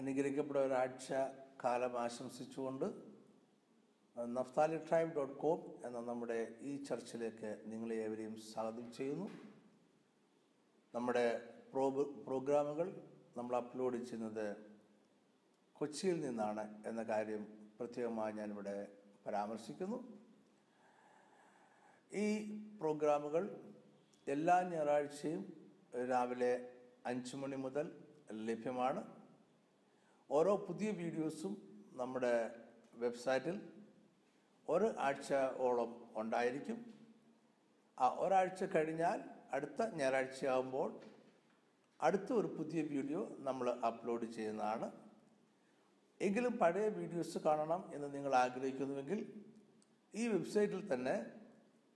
അനുഗ്രഹിക്കപ്പെട്ട ഒരാഴ്ച കാലം ആശംസിച്ചുകൊണ്ട് നഫ്താലി ട്രൈബ് ഡോട്ട് കോം എന്ന നമ്മുടെ ഈ ചർച്ചിലേക്ക് നിങ്ങളെ ഏവരെയും സ്വാഗതം ചെയ്യുന്നു. നമ്മുടെ പ്രോ പ്രോഗ്രാമുകൾ നമ്മൾ അപ്ലോഡ് ചെയ്യുന്നത് കൊച്ചിയിൽ നിന്നാണ് എന്ന കാര്യം പ്രത്യേകമായി ഞാനിവിടെ പരാമർശിക്കുന്നു. ഈ പ്രോഗ്രാമുകൾ എല്ലാ ഞായറാഴ്ചയും രാവിലെ അഞ്ച് മണി മുതൽ ലഭ്യമാണ്. ഓരോ പുതിയ വീഡിയോസും നമ്മുടെ വെബ്സൈറ്റിൽ ഒരു ആഴ്ചയോളം ഉണ്ടായിരിക്കും. ആ ഒരാഴ്ച കഴിഞ്ഞാൽ അടുത്ത ഞായറാഴ്ചയാകുമ്പോൾ അടുത്ത ഒരു പുതിയ വീഡിയോ നമ്മൾ അപ്ലോഡ് ചെയ്യുന്നതാണ്. എങ്കിലും പഴയ വീഡിയോസ് കാണണം എന്ന് നിങ്ങൾ ആഗ്രഹിക്കുന്നുവെങ്കിൽ ഈ വെബ്സൈറ്റിൽ തന്നെ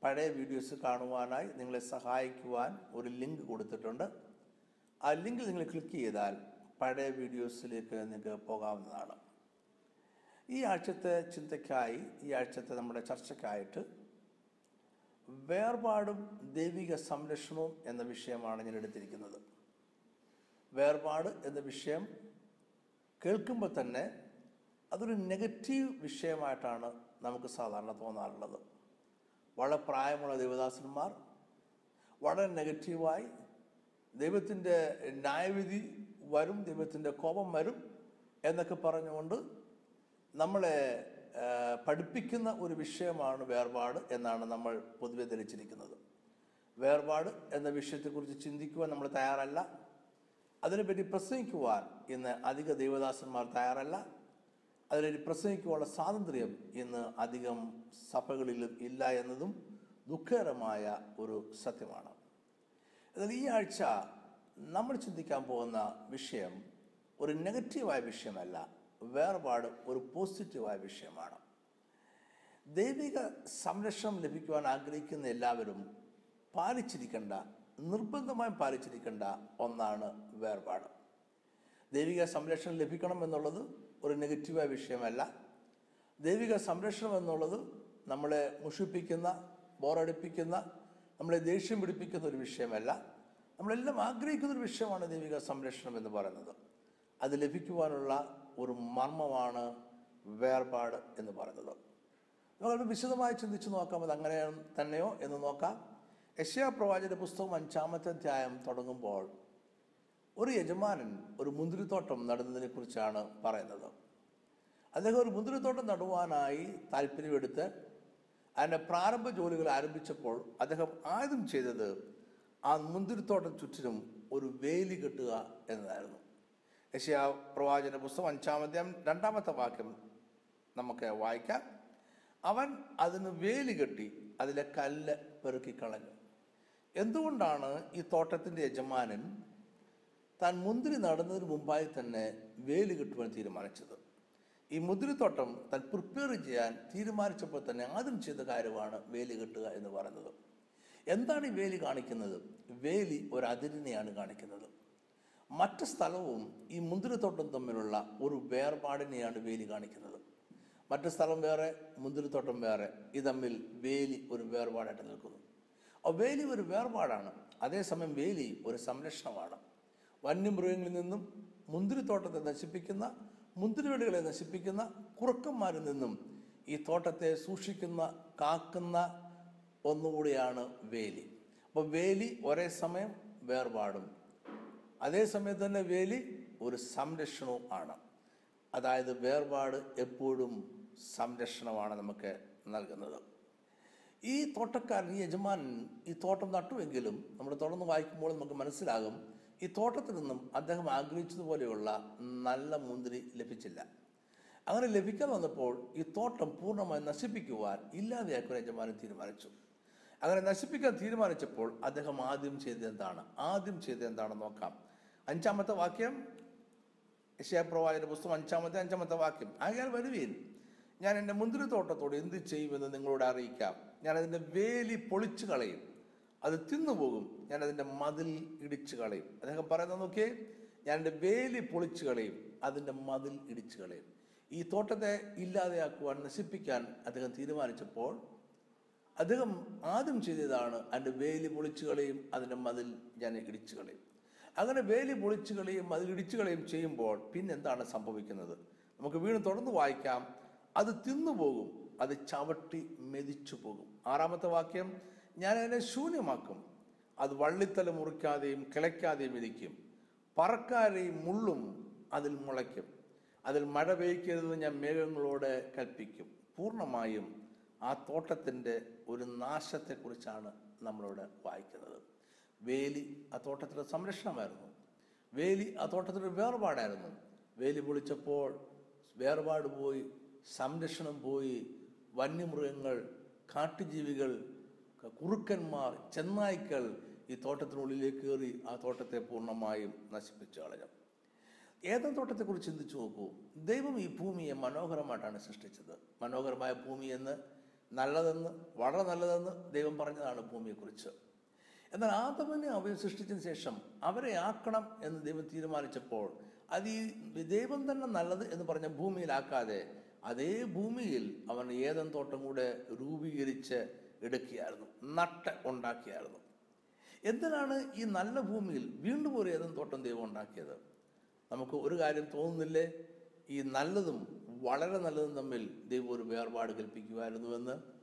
പഴയ വീഡിയോസ് കാണുവാനായി നിങ്ങളെ സഹായിക്കുവാൻ ഒരു ലിങ്ക് കൊടുത്തിട്ടുണ്ട്. ആ ലിങ്കിൽ നിങ്ങൾ ക്ലിക്ക് ചെയ്താൽ പഴയ വീഡിയോസിലേക്ക് നിങ്ങൾക്ക് പോകാവുന്നതാണ്. ഈ ആഴ്ചത്തെ ചിന്തയ്ക്കായി ഈ ആഴ്ചത്തെ നമ്മുടെ ചർച്ചയ്ക്കായിട്ട് വേർപാടും ദൈവിക സംരക്ഷണവും എന്ന വിഷയമാണ് ഞാൻ എടുത്തിരിക്കുന്നത്. വേർപാട് എന്ന വിഷയം കേൾക്കുമ്പോൾ തന്നെ അതൊരു നെഗറ്റീവ് വിഷയമായിട്ടാണ് നമുക്ക് സാധാരണ തോന്നാറുള്ളത്. വളരെ പ്രായമുള്ള ദേവദാസന്മാർ വളരെ നെഗറ്റീവായി ദൈവത്തിന്റെ ന്യായവിധി വരും ദൈവത്തിന്റെ കോപം വരും എന്നൊക്കെ പറഞ്ഞുകൊണ്ട് നമ്മളെ പഠിപ്പിക്കുന്ന ഒരു വിഷയമാണ് വേർപാട് എന്നാണ് നമ്മൾ പൊതുവെ ധരിച്ചിരിക്കുന്നത്. വേർപാട് എന്ന വിഷയത്തെക്കുറിച്ച് ചിന്തിക്കുവാൻ നമ്മൾ തയ്യാറല്ല. അതിനെപ്പറ്റി പ്രസംഗിക്കുവാൻ ഇന്ന് അധിക ദൈവദാസന്മാർ തയ്യാറല്ല. അതിനെ പ്രസംഗിക്കുവാനുള്ള സ്വാതന്ത്ര്യം ഇന്ന് അധികം സഭകളിലും ഇല്ല എന്നതും ദുഃഖകരമായ ഒരു സത്യമാണ്. എന്നാൽ ഈ ആഴ്ച നമ്മൾ ചിന്തിക്കാൻ പോകുന്ന വിഷയം ഒരു നെഗറ്റീവായ വിഷയമല്ല വേർപാട് ഒരു പോസിറ്റീവായ വിഷയമാണ്. ദൈവിക സംരക്ഷണം ലഭിക്കുവാൻ ആഗ്രഹിക്കുന്ന എല്ലാവരും പാലിച്ചിരിക്കേണ്ട നിർബന്ധമായും പാലിച്ചിരിക്കേണ്ട ഒന്നാണ് വേർപാട്. ദൈവിക സംരക്ഷണം ലഭിക്കണം എന്നുള്ളത് ഒരു നെഗറ്റീവായ വിഷയമല്ല. ദൈവിക സംരക്ഷണം എന്നുള്ളത് നമ്മളെ മുഷിപ്പിക്കുന്ന ബോറടിപ്പിക്കുന്ന നമ്മളെ ദേഷ്യം പിടിപ്പിക്കുന്ന ഒരു വിഷയമല്ല. നമ്മളെല്ലാം ആഗ്രഹിക്കുന്ന ഒരു വിഷയമാണ് ദൈവിക സംരക്ഷണം എന്ന് പറയുന്നത്. അത് ലഭിക്കുവാനുള്ള ഒരു മർമ്മമാണ് വേർപാട് എന്ന് പറയുന്നത്. നമുക്കത് വിശദമായി ചിന്തിച്ച് നോക്കാം അത് അങ്ങനെ തന്നെയോ എന്ന് നോക്കാം. യശ്യാ പ്രവാചകന്റെ പുസ്തകം അഞ്ചാമത്തെ അധ്യായം തുടങ്ങുമ്പോൾ ഒരു യജമാനൻ ഒരു മുന്തിരിത്തോട്ടം നടുന്നതിനെ കുറിച്ചാണ് പറയുന്നത്. അദ്ദേഹം ഒരു മുന്തിരിത്തോട്ടം നടുവാനായി താല്പര്യമെടുത്ത് അതിന്റെ പ്രാരംഭ ജോലികൾ ആരംഭിച്ചപ്പോൾ അദ്ദേഹം ആദ്യം ചെയ്തത് ആ മുന്തിരിത്തോട്ടം ചുറ്റിനും ഒരു വേലി കെട്ടുക എന്നതായിരുന്നു. യശയാ പ്രവാചന പുസ്തകം അഞ്ചാമത്തെ രണ്ടാമത്തെ വാക്യം നമുക്ക് വായിക്കാം. അവൻ അതിന് വേലി കെട്ടി അതിലെ കല്ല് പെറുക്കിക്കളഞ്ഞു എന്തുകൊണ്ടാണ് ഈ തോട്ടത്തിന്റെ യജമാനൻ താൻ മുന്തിരി നടുന്നതിന് മുമ്പായി തന്നെ വേലി കെട്ടുവാൻ തീരുമാനിച്ചത്? ഈ മുന്തിരിത്തോട്ടം താൻ പ്രിപ്പയർ ചെയ്യാൻ തീരുമാനിച്ചപ്പോൾ തന്നെ ആദ്യം ചെയ്ത കാര്യമാണ് വേലി കെട്ടുക എന്ന് പറയുന്നത്. എന്താണ് ഈ വേലി കാണിക്കുന്നത്? വേലി ഒരു അതിരിനെയാണ് കാണിക്കുന്നത്. മറ്റു സ്ഥലവും ഈ മുന്തിരിത്തോട്ടം തമ്മിലുള്ള ഒരു വേർപാടിനെയാണ് വേലി കാണിക്കുന്നത്. മറ്റു സ്ഥലം വേറെ മുന്തിരിത്തോട്ടം വേറെ. ഇത് തമ്മിൽ വേലി ഒരു വേർപാടായിട്ട് നിൽക്കുന്നു. വേലി ഒരു വേർപാടാണ്. അതേസമയം വേലി ഒരു സംരക്ഷണമാണ്. വന്യമൃഗങ്ങളിൽ നിന്നും മുന്തിരിത്തോട്ടത്തെ നശിപ്പിക്കുന്ന മുന്തിരിവെടികളെ നശിപ്പിക്കുന്ന കുറുക്കന്മാരിൽ നിന്നും ഈ തോട്ടത്തെ സൂക്ഷിക്കുന്ന കാക്കുന്ന ഒന്നുകൂടിയാണ് വേലി. അപ്പോൾ വേലി ഒരേ സമയം വേർപാടും. അതേസമയത്ത് തന്നെ വേലി ഒരു സംരക്ഷണവും ആണ്. അതായത് വേർപാട് എപ്പോഴും സംരക്ഷണമാണ് നമുക്ക് നൽകുന്നത്. ഈ തോട്ടക്കാരൻ ഈ യജമാൻ ഈ തോട്ടം നട്ടുവെങ്കിലും നമ്മൾ തുടർന്ന് വായിക്കുമ്പോൾ നമുക്ക് മനസ്സിലാകും ഈ തോട്ടത്തിൽ നിന്നും അദ്ദേഹം ആഗ്രഹിച്ചതുപോലെയുള്ള നല്ല മുന്തിരി ലഭിച്ചില്ല. അങ്ങനെ ലഭിക്കാൻ വന്നപ്പോൾ ഈ തോട്ടം പൂർണമായി നശിപ്പിക്കുവാൻ ഇല്ലാതെയാക്കുവാൻ യജമാനൻ തീരുമാനിച്ചു. അങ്ങനെ നശിപ്പിക്കാൻ തീരുമാനിച്ചപ്പോൾ അദ്ദേഹം ആദ്യം ചെയ്തത് എന്താണ്? ആദ്യം ചെയ്തത് എന്താണെന്ന് നോക്കാം. അഞ്ചാമത്തെ വാക്യം ഏഷ്യാപ്രവാചന പുസ്തകം അഞ്ചാമത്തെ അഞ്ചാമത്തെ വാക്യം. ആകയാൽ വരുവീൻ. ഞാൻ എന്റെ മുന്തിരിത്തോട്ടത്തോട് എന്ത് ചെയ്യുമെന്ന് നിങ്ങളോട് അറിയിക്കാം. ഞാൻ അതിന്റെ വേലി പൊളിച്ചു കളയും. അത് തിന്നുപോകും. ഞാൻ അതിന്റെ മതിൽ ഇടിച്ചു കളയും. അദ്ദേഹം പറയുന്നത് നോക്കിയേ ഞാൻ എന്റെ വേലി പൊളിച്ചു കളയും. അതിന്റെ മതിൽ ഇടിച്ചു കളയും. ഈ തോട്ടത്തെ ഇല്ലാതെയാക്കുവാൻ നശിപ്പിക്കാൻ അദ്ദേഹം തീരുമാനിച്ചപ്പോൾ അദ്ദേഹം ആദ്യം ചെയ്തതാണ് അതിന്റെ വേലി പൊളിച്ചു കളയും അതിന്റെ മതിൽ ഞാൻ ഇടിച്ചു കളയും. അങ്ങനെ വേലി പൊളിച്ചു കളയും ഇടിച്ചു കളയും ചെയ്യുമ്പോൾ പിന്നെന്താണ് സംഭവിക്കുന്നത്? നമുക്ക് വീണ്ടും തുടർന്ന് വായിക്കാം. അത് തിന്നുപോകും അത് ചവിട്ടി മെതിച്ചു പോകും. ആറാമത്തെ വാക്യം ഞാൻ അതിനെ ശൂന്യമാക്കും. അത് വള്ളിത്തല മുറിക്കാതെയും കിളയ്ക്കാതെയും ഇരിക്കും. പറക്കാരെയും മുള്ളും അതിൽ മുളയ്ക്കും. അതിൽ മഴ പെയ്ക്കരുതെന്ന് ഞാൻ മേഘങ്ങളോട് കൽപ്പിക്കും. പൂർണമായും ആ തോട്ടത്തിന്റെ ഒരു നാശത്തെക്കുറിച്ചാണ് നമ്മളിവിടെ വായിക്കുന്നത്. വേലി ആ തോട്ടത്തിന്റെ സംരക്ഷണമായിരുന്നു. വേലി ആ തോട്ടത്തിന്റെ വേർപാടായിരുന്നു. വേലി പൊളിച്ചപ്പോൾ വേർപാട് പോയി സംരക്ഷണം പോയി വന്യമൃഗങ്ങൾ കാട്ടുജീവികൾ കുറുക്കന്മാർ ചെന്നായ്ക്കൾ ഈ തോട്ടത്തിനുള്ളിലേക്ക് കയറി ആ തോട്ടത്തെ പൂർണമായും നശിപ്പിച്ചു കളഞ്ഞു. ഏതൻ തോട്ടത്തെക്കുറിച്ച് ചിന്തിച്ചു നോക്കൂ. ദൈവം ഈ ഭൂമിയെ മനോഹരമായിട്ടാണ് സൃഷ്ടിച്ചത്. മനോഹരമായ ഭൂമി എന്ന് നല്ലതെന്ന് വളരെ നല്ലതെന്ന് ദൈവം പറഞ്ഞതാണ് ഭൂമിയെക്കുറിച്ച്. എന്നാൽ ആദമിനെ അവയെ സൃഷ്ടിച്ചതിന് ശേഷം അവരെ ആക്കണം എന്ന് ദൈവം തീരുമാനിച്ചപ്പോൾ അത് ഈ ദൈവം തന്നെ നല്ലത് എന്ന് പറഞ്ഞ ഭൂമിയിലാക്കാതെ അതേ ഭൂമിയിൽ അവൻ ഏതൻ തോട്ടം കൂടെ രൂപീകരിച്ച് എടുക്കുകയായിരുന്നു നട്ട് ഉണ്ടാക്കിയായിരുന്നു. എന്തിനാണ് ഈ നല്ല ഭൂമിയിൽ വീണ്ടും ഒരു ഏതൻ തോട്ടം ദൈവം ഉണ്ടാക്കിയത്? നമുക്ക് ഒരു കാര്യം തോന്നുന്നില്ലേ? ഈ നല്ലതും വളരെ നല്ലതും തമ്മിൽ ദൈവം ഒരു വേർപാട് കൽപ്പിക്കുമായിരുന്നുവെന്ന്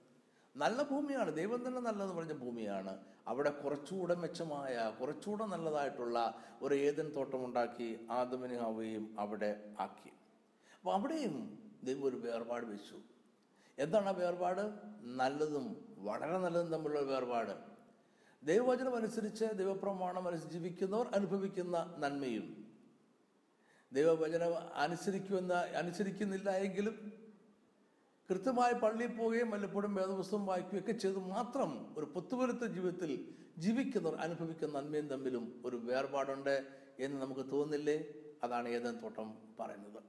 നല്ല ഭൂമിയാണ്. ദൈവം തന്നെ നല്ലതെന്ന് പറഞ്ഞ ഭൂമിയാണ്. അവിടെ കുറച്ചുകൂടെ മെച്ചമായ കുറച്ചുകൂടെ നല്ലതായിട്ടുള്ള ഒരു ഏതൻ തോട്ടം ഉണ്ടാക്കി ആദമിനെ ഹവയും അവിടെ ആക്കി. അപ്പോൾ അവിടെയും ദൈവം ഒരു വേർപാട് വെച്ചു. എന്താണ് ആ വേർപാട്? നല്ലതും വളരെ നല്ലതും തമ്മിലുള്ള വേർപാട്. ദൈവവചനം അനുസരിച്ച് ദൈവപ്രമാണം അനുസരിച്ച് ജീവിക്കുന്നവർ അനുഭവിക്കുന്ന നന്മയും ദൈവവചനം അനുസരിക്കുന്ന അനുസരിക്കുന്നില്ല എങ്കിലും കൃത്യമായി പള്ളിയിൽ പോവുകയും വല്ലപ്പോഴും വേദപുസ്തകം വായിക്കുകയൊക്കെ ചെയ്ത് മാത്രം ഒരു പൊത്തുവരുത്ത ജീവിതത്തിൽ ജീവിക്കുന്നവർ അനുഭവിക്കുന്ന നന്മയും തമ്മിലും ഒരു വേർപാടുണ്ട് എന്ന് നമുക്ക് തോന്നില്ലേ അതാണ് ഏതൻ തോട്ടം പറയുന്നത്.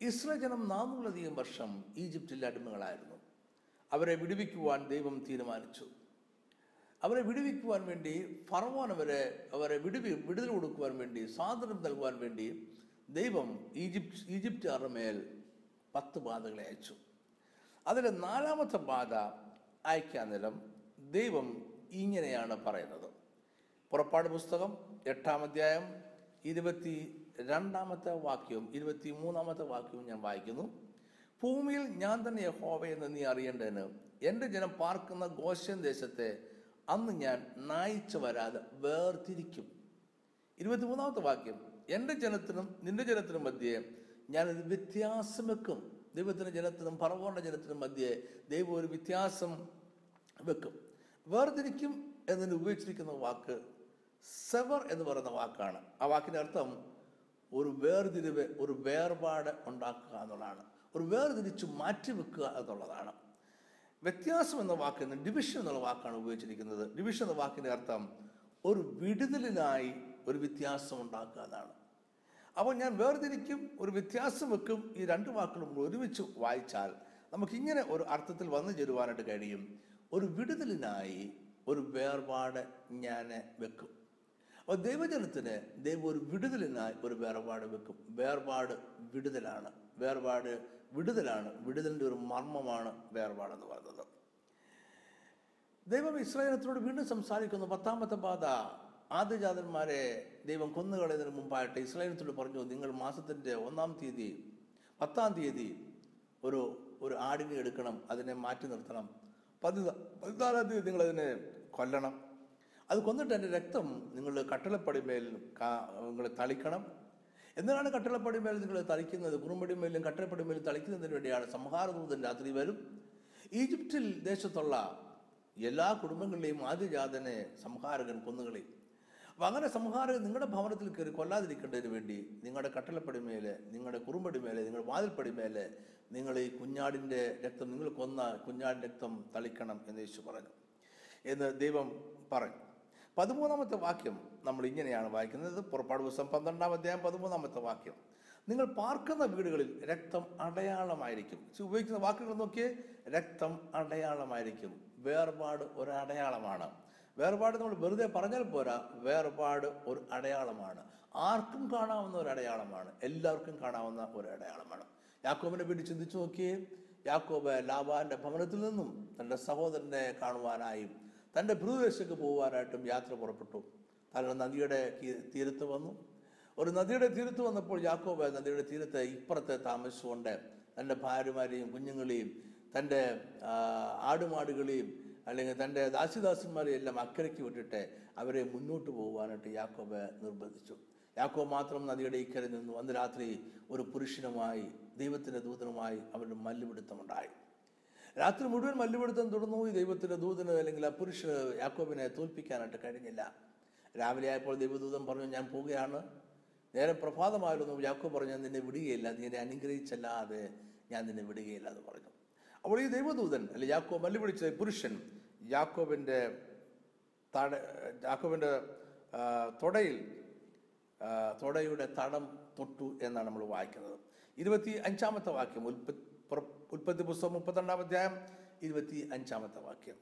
ഇസ്രായേൽ ജനം നാനൂറിലധികം വർഷം ഈജിപ്തിലെ അടിമകളായിരുന്നു. അവരെ വിടുവിക്കുവാൻ ദൈവം തീരുമാനിച്ചു. അവരെ വിടുവിക്കുവാൻ വേണ്ടി ഫറവോൻ അവരെ അവരെ വിടുവി വിടുതൽ കൊടുക്കുവാൻ വേണ്ടി സ്വാതന്ത്ര്യം നൽകുവാൻ വേണ്ടി ദൈവം ഈജിപ്ത് ഈജിപ്തുകാരുടെ മേൽ പത്ത് ബാധകളെ അയച്ചു. അതിലെ നാലാമത്തെ ബാധ അയക്കാൻ നിലം ദൈവം ഇങ്ങനെയാണ് പറയുന്നത്. പുറപ്പാട് പുസ്തകം എട്ടാം അധ്യായം ഇരുപത്തി രണ്ടാമത്തെ വാക്യവും ഇരുപത്തി മൂന്നാമത്തെ വാക്യവും ഞാൻ വായിക്കുന്നു. ഭൂമിയിൽ ഞാൻ തന്നെ യഹോവയെന്ന് നീ അറിയേണ്ടതിന് എന്റെ ജനം പാർക്കുന്ന ഗോശൻ ദേശത്തെ അന്ന് ഞാൻ നായിച്ചു വരാതെ വേർതിരിക്കും. ഇരുപത്തിമൂന്നാമത്തെ വാക്യം എന്റെ ജനത്തിനും നിന്റെ ജനത്തിനും മധ്യേ ഞാനൊരു വ്യത്യാസം വെക്കും. ദൈവത്തിന്റെ ജനത്തിനും പറവോണ്ട ജനത്തിനും മധ്യേ ദൈവം ഒരു വ്യത്യാസം വെക്കും. വേർതിരിക്കും എന്നതിന് ഉപയോഗിച്ചിരിക്കുന്ന വാക്ക് സെവർ എന്ന് പറയുന്ന വാക്കാണ്. ആ വാക്കിന്റെ അർത്ഥം ഒരു വേർതിരിവ് ഒരു വേർപാട് ഉണ്ടാക്കുക എന്നുള്ളതാണ്. ഒരു വേർതിരിച്ച് മാറ്റി വെക്കുക എന്നുള്ളതാണ്. വ്യത്യാസം എന്ന വാക്കിന് ഡിവിഷൻ എന്നുള്ള വാക്കാണ് ഉപയോഗിച്ചിരിക്കുന്നത്. ഡിവിഷൻ എന്ന വാക്കിന്റെ അർത്ഥം ഒരു വിടുതലിനായി ഒരു വ്യത്യാസം ഉണ്ടാക്കുക എന്നാണ്. അപ്പോൾ ഞാൻ വേർതിരിക്കും ഒരു വ്യത്യാസം വെക്കും ഈ രണ്ട് വാക്കുകളും ഒരുമിച്ച് വായിച്ചാൽ നമുക്കിങ്ങനെ ഒരു അർത്ഥത്തിൽ വന്നു ചേരുവാനായിട്ട് കഴിയും. ഒരു വിടുതലിനായി ഒരു വേർപാട് ഞാൻ വെക്കും. അപ്പോൾ ദൈവജനത്തിന് ദൈവം ഒരു വിടുതലിനായി ഒരു വേർപാട് വെക്കും. വേർപാട് വിടുതലാണ്. വേർപാട് വിടുതലാണ്. വിടുതലിന്റെ ഒരു മർമ്മമാണ് വേർപാടെന്ന് പറയുന്നത്. ദൈവം ഇസ്രായേലത്തിനോട് വീണ്ടും സംസാരിക്കുന്നു. പത്താമത്തെ ബാധ ആദ്യജാതന്മാരെ ദൈവം കൊന്നുകളയുന്നതിന് മുമ്പായിട്ട് ഇസ്രായേലത്തോട് പറഞ്ഞു നിങ്ങൾ മാസത്തിന്റെ ഒന്നാം തീയതി പത്താം തീയതി ഒരു ഒരു ആടിനെ എടുക്കണം അതിനെ മാറ്റി നിർത്തണം. പതിനാ പതിനാലാം തീയതി നിങ്ങളതിനെ കൊല്ലണം. അത് കൊന്നിട്ട് എന്റെ രക്തം നിങ്ങൾ കട്ടിളപ്പടിമേൽ നിങ്ങൾ തളിക്കണം. എന്തിനാണ് കട്ടിളപ്പടിമേൽ നിങ്ങൾ തളിക്കുന്നത്? കുറുമ്പടിമേലും കട്ടിളപ്പടിമേലും തളിക്കുന്നതിന് വേണ്ടിയാണ് സംഹാരദൂതൻ രാത്രി വരും. ഈജിപ്തിൽ ദേശത്തുള്ള എല്ലാ കുടുംബങ്ങളിലെയും ആദ്യജാതനെ സംഹാരകൻ കൊന്നുകളി അപ്പം അങ്ങനെ സംഹാരകൻ നിങ്ങളുടെ ഭവനത്തിൽ കയറി കൊല്ലാതിരിക്കേണ്ടതിന് വേണ്ടി നിങ്ങളുടെ കട്ടളപ്പടിമേൽ നിങ്ങളുടെ കുറുമ്പടിമേലെ നിങ്ങളുടെ വാതിൽപ്പടിമേലെ നിങ്ങൾ ഈ കുഞ്ഞാടിന്റെ രക്തം നിങ്ങൾ കൊന്ന കുഞ്ഞാടിന്റെ രക്തം തളിക്കണം എന്ന് യേശു പറഞ്ഞു. എന്ന് ദൈവം പറഞ്ഞു. പതിമൂന്നാമത്തെ വാക്യം നമ്മൾ ഇങ്ങനെയാണ് വായിക്കുന്നത്. പുറപ്പാട് ദിവസം പന്ത്രണ്ടാം അധ്യായം പതിമൂന്നാമത്തെ വാക്യം. നിങ്ങൾ പാർക്കുന്ന വീടുകളിൽ രക്തം അടയാളമായിരിക്കും. ഉപയോഗിക്കുന്ന വാക്കുകൾ നോക്കിയേ. രക്തം അടയാളമായിരിക്കും. വേർപാട് ഒരടയാളമാണ്. വേർപാട് നമ്മൾ വെറുതെ പറഞ്ഞാൽ പോരാ വേർപാട് ഒരു അടയാളമാണ്. ആർക്കും കാണാവുന്ന ഒരു അടയാളമാണ് എല്ലാവർക്കും കാണാവുന്ന ഒരു അടയാളമാണ്. യാക്കോബിനെ പറ്റി ചിന്തിച്ചു നോക്കിയേ യാക്കോബ് ലാബാന്റെ ഭവനത്തിൽ നിന്നും തന്റെ സഹോദരനെ കാണുവാനായും തന്റെ ഭൂദേശത്തേക്ക് പോകുവാനായിട്ടും യാത്ര പുറപ്പെട്ടു. താൻ നദിയുടെ തീരത്ത് വന്നു. ഒരു നദിയുടെ തീരത്ത് വന്നപ്പോൾ യാക്കോബ് നദിയുടെ തീരത്ത് ഇപ്പുറത്തെ താമസിച്ചുകൊണ്ട് തന്റെ ഭാര്യമാരെയും കുഞ്ഞുങ്ങളെയും തന്റെ ആടുമാടുകളെയും അല്ലെങ്കിൽ തന്റെ ദാസിദാസന്മാരെ എല്ലാം അക്കരയ്ക്ക് വിട്ടിട്ട് അവരെ മുന്നോട്ട് പോകുവാനായിട്ട് യാക്കോബ് നിർബന്ധിച്ചു. യാക്കോബ് മാത്രം നദിയുടെ ഇക്കരെ നിന്നു അന്ന് രാത്രി ഒരു പുരുഷനുമായി ദൈവത്തിന്റെ ദൂതനുമായി അവരുടെ മല്ലുപിടുത്തമുണ്ടായി. രാത്രി മുഴുവൻ മല്ലുപിടുത്തം തുടർന്നു. ഈ ദൈവത്തിന്റെ ദൂതന് അല്ലെങ്കിൽ ആ പുരുഷന് യാക്കോബിനെ തോൽപ്പിക്കാനായിട്ട് കഴിഞ്ഞില്ല. രാവിലെ ആയപ്പോൾ ദൈവദൂതൻ പറഞ്ഞു ഞാൻ പോവുകയാണ്. നേരെ പ്രഭാതമായിരുന്നു. യാക്കോബ് പറഞ്ഞു ഞാൻ നിന്നെ വിടുകയില്ല. നിന്നെ അനുഗ്രഹിച്ചല്ലാതെ ഞാൻ നിന്നെ വിടുകയില്ല എന്ന് പറഞ്ഞു. അപ്പോൾ ഈ ദൈവദൂതൻ അല്ലെ യാക്കോ മല്ലുപിടിച്ച പിടിച്ച പുരുഷൻ യാക്കോബിന്റെ തട യാക്കോബിന്റെ തുടയിൽ തൊടയുടെ തടം തൊട്ടു എന്നാണ് നമ്മൾ വായിക്കുന്നത്. ഇരുപത്തി അഞ്ചാമത്തെ വാക്യം ഉൽപ്പ ഉൽപ്പത്തി പുസ്തകം മുപ്പത്തിരണ്ടാം അധ്യായം ഇരുപത്തി അഞ്ചാമത്തെ വാക്യം.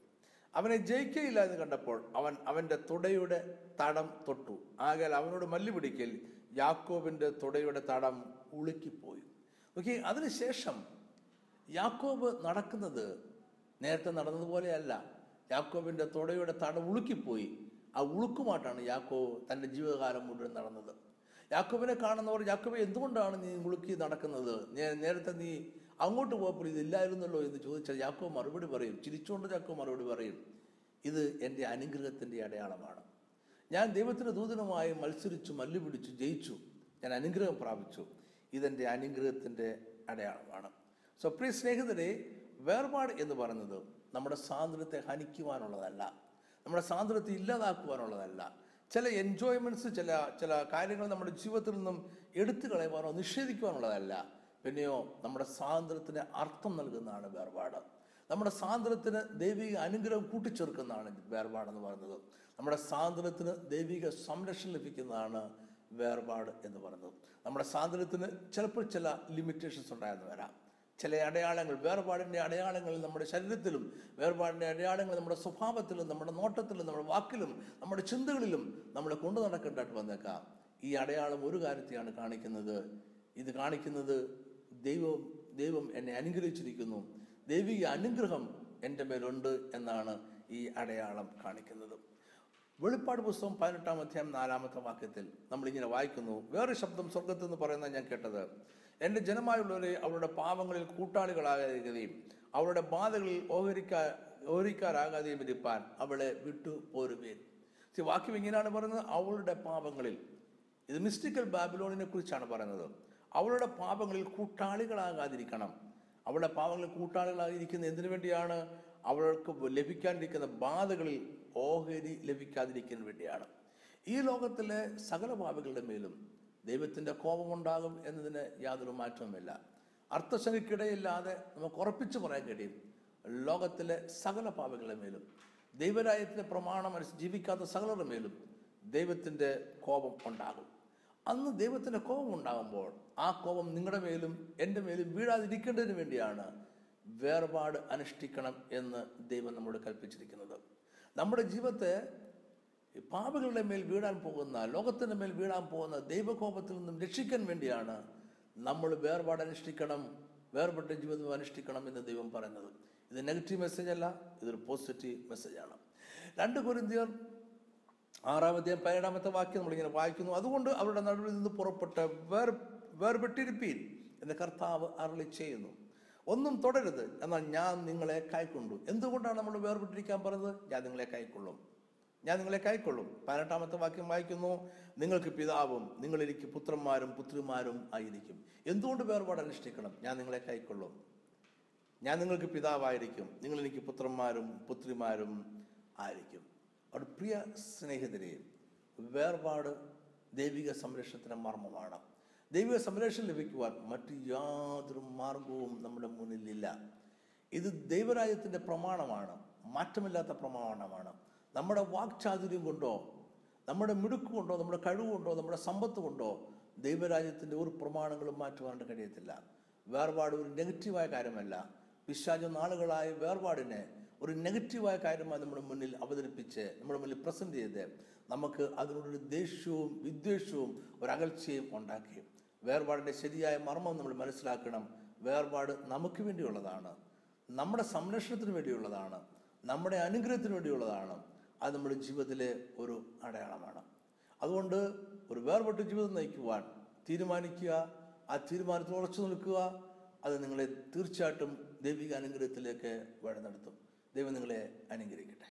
അവനെ ജയിക്കയില്ല എന്ന് കണ്ടപ്പോൾ അവൻ അവന്റെ തുടയുടെ തടം തൊട്ടു. ആകെ അവനോട് മല്ലു പിടിക്കൽ യാക്കോബിന്റെ തുടയുടെ തടം ഉളുക്കിപ്പോയി. ഓക്കെ അതിനുശേഷം യാക്കോബ് നടക്കുന്നത് നേരത്തെ നടന്നതുപോലെയല്ല യാക്കോബിന്റെ തുടയുടെ തട ഉളുക്കിപ്പോയി. ആ ഉളുക്കുമായിട്ടാണ് യാക്കോബ് തന്റെ ജീവിതകാലം മുഴുവൻ നടന്നത്. യാക്കോബിനെ കാണുന്നവർ യാക്കോബ് എന്തുകൊണ്ടാണ് നീ ഉളുക്കി നടക്കുന്നത്? നേരത്തെ നീ അങ്ങോട്ട് പോയപ്പോൾ ഇതില്ലായിരുന്നല്ലോ എന്ന് ചോദിച്ചാൽ യാക്കോബ് മറുപടി പറയും. ചിരിച്ചുകൊണ്ട് യാക്കോബ് മറുപടി പറയും. ഇത് എന്റെ അനുഗ്രഹത്തിന്റെ അടയാളമാണ്. ഞാൻ ദൈവത്തിന്റെ ദൂതനുമായി മത്സരിച്ചു മല്ലുപിടിച്ചു ജയിച്ചു. ഞാൻ അനുഗ്രഹം പ്രാപിച്ചു. ഇതെന്റെ അനുഗ്രഹത്തിന്റെ അടയാളമാണ്. സോ പ്രിയ സ്നേഹിതരെ വേർപാട് എന്ന് പറയുന്നത് നമ്മുടെ സ്വാതന്ത്ര്യത്തെ ഹനിക്കുവാനുള്ളതല്ല. നമ്മുടെ സ്വാതന്ത്ര്യത്തെ ഇല്ലാതാക്കുവാനുള്ളതല്ല. ചില എൻജോയ്മെന്റ്സ് ചില ചില കാര്യങ്ങൾ നമ്മുടെ ജീവിതത്തിൽ നിന്നും എടുത്തു കളയുവാനോ നിഷേധിക്കുവാനുള്ളതല്ല. പിന്നെയോ നമ്മുടെ സ്വാതന്ത്ര്യത്തിന് അർത്ഥം നൽകുന്നതാണ് വേർപാട്. നമ്മുടെ സ്വാതന്ത്ര്യത്തിന് ദൈവിക അനുഗ്രഹം കൂട്ടിച്ചേർക്കുന്നതാണ് വേർപാടെന്ന് പറയുന്നത്. നമ്മുടെ സ്വാതന്ത്ര്യത്തിന് ദൈവിക സംരക്ഷണം ലഭിക്കുന്നതാണ് വേർപാട് എന്ന് പറയുന്നത്. നമ്മുടെ സ്വാതന്ത്ര്യത്തിന് ചിലപ്പോൾ ചില ലിമിറ്റേഷൻസ് ഉണ്ടായെന്ന് വരാം. ചില അടയാളങ്ങൾ വേർപാടിന്റെ അടയാളങ്ങൾ നമ്മുടെ ശരീരത്തിലും വേർപാടിന്റെ അടയാളങ്ങൾ നമ്മുടെ സ്വഭാവത്തിലും നമ്മുടെ നോട്ടത്തിലും നമ്മുടെ വാക്കിലും നമ്മുടെ ചിന്തകളിലും നമ്മൾ കൊണ്ടു നടക്കേണ്ടതായിട്ട് വന്നേക്കാം. ഈ അടയാളം ഒരു കാര്യത്തെയാണ് കാണിക്കുന്നത്. ഇത് കാണിക്കുന്നത് ദൈവം ദൈവം എന്നെ അനുഗ്രഹിച്ചിരിക്കുന്നു. ദൈവിക അനുഗ്രഹം എന്റെ മേലുണ്ട് എന്നാണ് ഈ അടയാളം കാണിക്കുന്നത്. വെളിപ്പാട് പുസ്തകം പതിനെട്ടാം അധ്യായം നാലാമത്തെ വാക്യത്തിൽ നമ്മളിങ്ങനെ വായിക്കുന്നു. വേറെ ശബ്ദം സ്വർഗത്തിൽ നിന്ന് പറയുന്നത് ഞാൻ കേട്ടത്. എന്റെ ജനമായുള്ളവരെ അവരുടെ പാവങ്ങളിൽ കൂട്ടാളികളാകാതിരിക്കുകയും അവരുടെ ബാധകളിൽ ഓഹരിക്കാ ഓഹരിക്കാരാകാതെയും ഇരിപ്പാൻ അവളെ വിട്ടു പോരുവേൻ വാക്യം ഇങ്ങനെയാണ് പറയുന്നത്. അവളുടെ പാപങ്ങളിൽ. ഇത് മിസ്റ്റിക്കൽ ബാബിലോണിനെ കുറിച്ചാണ് പറയുന്നത്. അവളുടെ പാപങ്ങളിൽ കൂട്ടാളികളാകാതിരിക്കണം. അവളുടെ പാപങ്ങളിൽ കൂട്ടാളികളായിരിക്കുന്ന എന്തിനു വേണ്ടിയാണ്? അവൾക്ക് ലഭിക്കാണ്ടിരിക്കുന്ന ബാധകളിൽ ഓഹരി ലഭിക്കാതിരിക്കാൻ വേണ്ടിയാണ്. ഈ ലോകത്തിലെ സകല പാപികളുടെ മേലും ദൈവത്തിന്റെ കോപമുണ്ടാകും എന്നതിന് യാതൊരു മാറ്റവുമില്ല. അർത്ഥശനിക്കിടയില്ലാതെ നമുക്ക് ഉറപ്പിച്ചു പറയാൻ കഴിയും. ലോകത്തിലെ സകല പാപങ്ങളെ മേലും ദൈവരായത്തിന്റെ പ്രമാണം അനുസരിച്ച് ജീവിക്കാത്ത സകലരുടെ മേലും ദൈവത്തിന്റെ കോപം ഉണ്ടാകും. അന്ന് ദൈവത്തിന്റെ കോപം ഉണ്ടാകുമ്പോൾ ആ കോപം നിങ്ങളുടെ മേലും എന്റെ മേലും വീഴാതിരിക്കേണ്ടതിന് വേണ്ടിയാണ് വേർപാട് അനുഷ്ഠിക്കണം എന്ന് ദൈവം നമ്മോട് കൽപ്പിച്ചിരിക്കുന്നത്. നമ്മുടെ ജീവിതത്തെ പാപികളുടെ മേൽ വീഴാൻ പോകുന്ന ലോകത്തിന്റെ മേൽ വീഴാൻ പോകുന്ന ദൈവകോപത്തിൽ നിന്നും രക്ഷിക്കാൻ വേണ്ടിയാണ് നമ്മൾ വേർപാട് അനുഷ്ഠിക്കണം വേർപെട്ട ജീവിതം അനുഷ്ഠിക്കണം എന്ന് ദൈവം പറയുന്നത്. ഇത് നെഗറ്റീവ് മെസ്സേജ് അല്ല ഇതൊരു പോസിറ്റീവ് മെസ്സേജാണ് രണ്ട് കുരിന്തിയർ ആറാമത്തെ പതിനേഴാമത്തെ വാക്യം നമ്മളിങ്ങനെ വായിക്കുന്നു. അതുകൊണ്ട് അവരുടെ നടുവിൽ നിന്ന് പുറപ്പെട്ട് വേർ വേർപെട്ടിരിപ്പീൻ എന്ന് കർത്താവ് അരളി ചെയ്യുന്നു. ഒന്നും തുടരുത് എന്നാൽ ഞാൻ നിങ്ങളെ കൈക്കൊണ്ടു. എന്തുകൊണ്ടാണ് നമ്മൾ വേർപെട്ടിരിക്കാൻ പറഞ്ഞത്? ഞാൻ നിങ്ങളെ കൈക്കൊള്ളും. ഞാൻ നിങ്ങളെ കൈക്കൊള്ളും. പതിനെട്ടാമത്തെ വാക്യം വായിക്കുന്നു. നിങ്ങൾക്ക് പിതാവും നിങ്ങൾ എനിക്ക് പുത്രന്മാരും പുത്രിമാരും ആയിരിക്കും. എന്തുകൊണ്ട് വേർപാട് അനുഷ്ഠിക്കണം? ഞാൻ നിങ്ങളെ കൈക്കൊള്ളും. ഞാൻ നിങ്ങൾക്ക് പിതാവായിരിക്കും. നിങ്ങൾ എനിക്ക് പുത്രന്മാരും പുത്രിമാരും ആയിരിക്കും. അവിടെ പ്രിയ സ്നേഹിതരെ വേർപാട് ദൈവിക സംരക്ഷണത്തിന് മർമ്മമാണ്. ദൈവിക സംരക്ഷണം ലഭിക്കുവാൻ മറ്റു യാതൊരു മാർഗവും നമ്മുടെ മുന്നിലില്ല. ഇത് ദൈവരാജ്യത്തിന്റെ പ്രമാണമാണ്. മാറ്റമില്ലാത്ത പ്രമാണമാണ്. നമ്മുടെ വാക്ചാതുര്യം കൊണ്ടോ നമ്മുടെ മിടുക്ക് കൊണ്ടോ നമ്മുടെ കഴിവ് കൊണ്ടോ നമ്മുടെ സമ്പത്ത് കൊണ്ടോ ദൈവരാജ്യത്തിന്റെ ഒരു പ്രമാണങ്ങളും മാറ്റുവാനായിട്ട് കഴിയത്തില്ല. വേർപാട് ഒരു നെഗറ്റീവായ കാര്യമല്ല. പിശാച നാളുകളായ വേർപാടിനെ ഒരു നെഗറ്റീവായ കാര്യമായി നമ്മുടെ മുന്നിൽ അവതരിപ്പിച്ച് നമ്മുടെ മുന്നിൽ പ്രസന്റ് ചെയ്ത് നമുക്ക് അതിനോടൊരു ദേഷ്യവും വിദ്വേഷവും ഒരകൽച്ചയും ഉണ്ടാക്കി. വേർപാടിന്റെ ശരിയായ മർമ്മം നമ്മൾ മനസ്സിലാക്കണം. വേർപാട് നമുക്ക് വേണ്ടിയുള്ളതാണ്. നമ്മുടെ സംരക്ഷണത്തിന് വേണ്ടിയുള്ളതാണ്. നമ്മുടെ അനുഗ്രഹത്തിന് വേണ്ടിയുള്ളതാണ്. അത് നമ്മുടെ ജീവിതത്തിലെ ഒരു അടയാളമാണ്. അതുകൊണ്ട് ഒരു വേർപെട്ട ജീവിതം നയിക്കുവാൻ തീരുമാനിക്കുക ആ തീരുമാനത്തിൽ ഉറച്ചു നിൽക്കുക അത് നിങ്ങളെ തീർച്ചയായിട്ടും ദൈവിക അനുഗ്രഹത്തിലേക്ക് വഴി നടത്തും ദൈവം നിങ്ങളെ അനുഗ്രഹിക്കട്ടെ.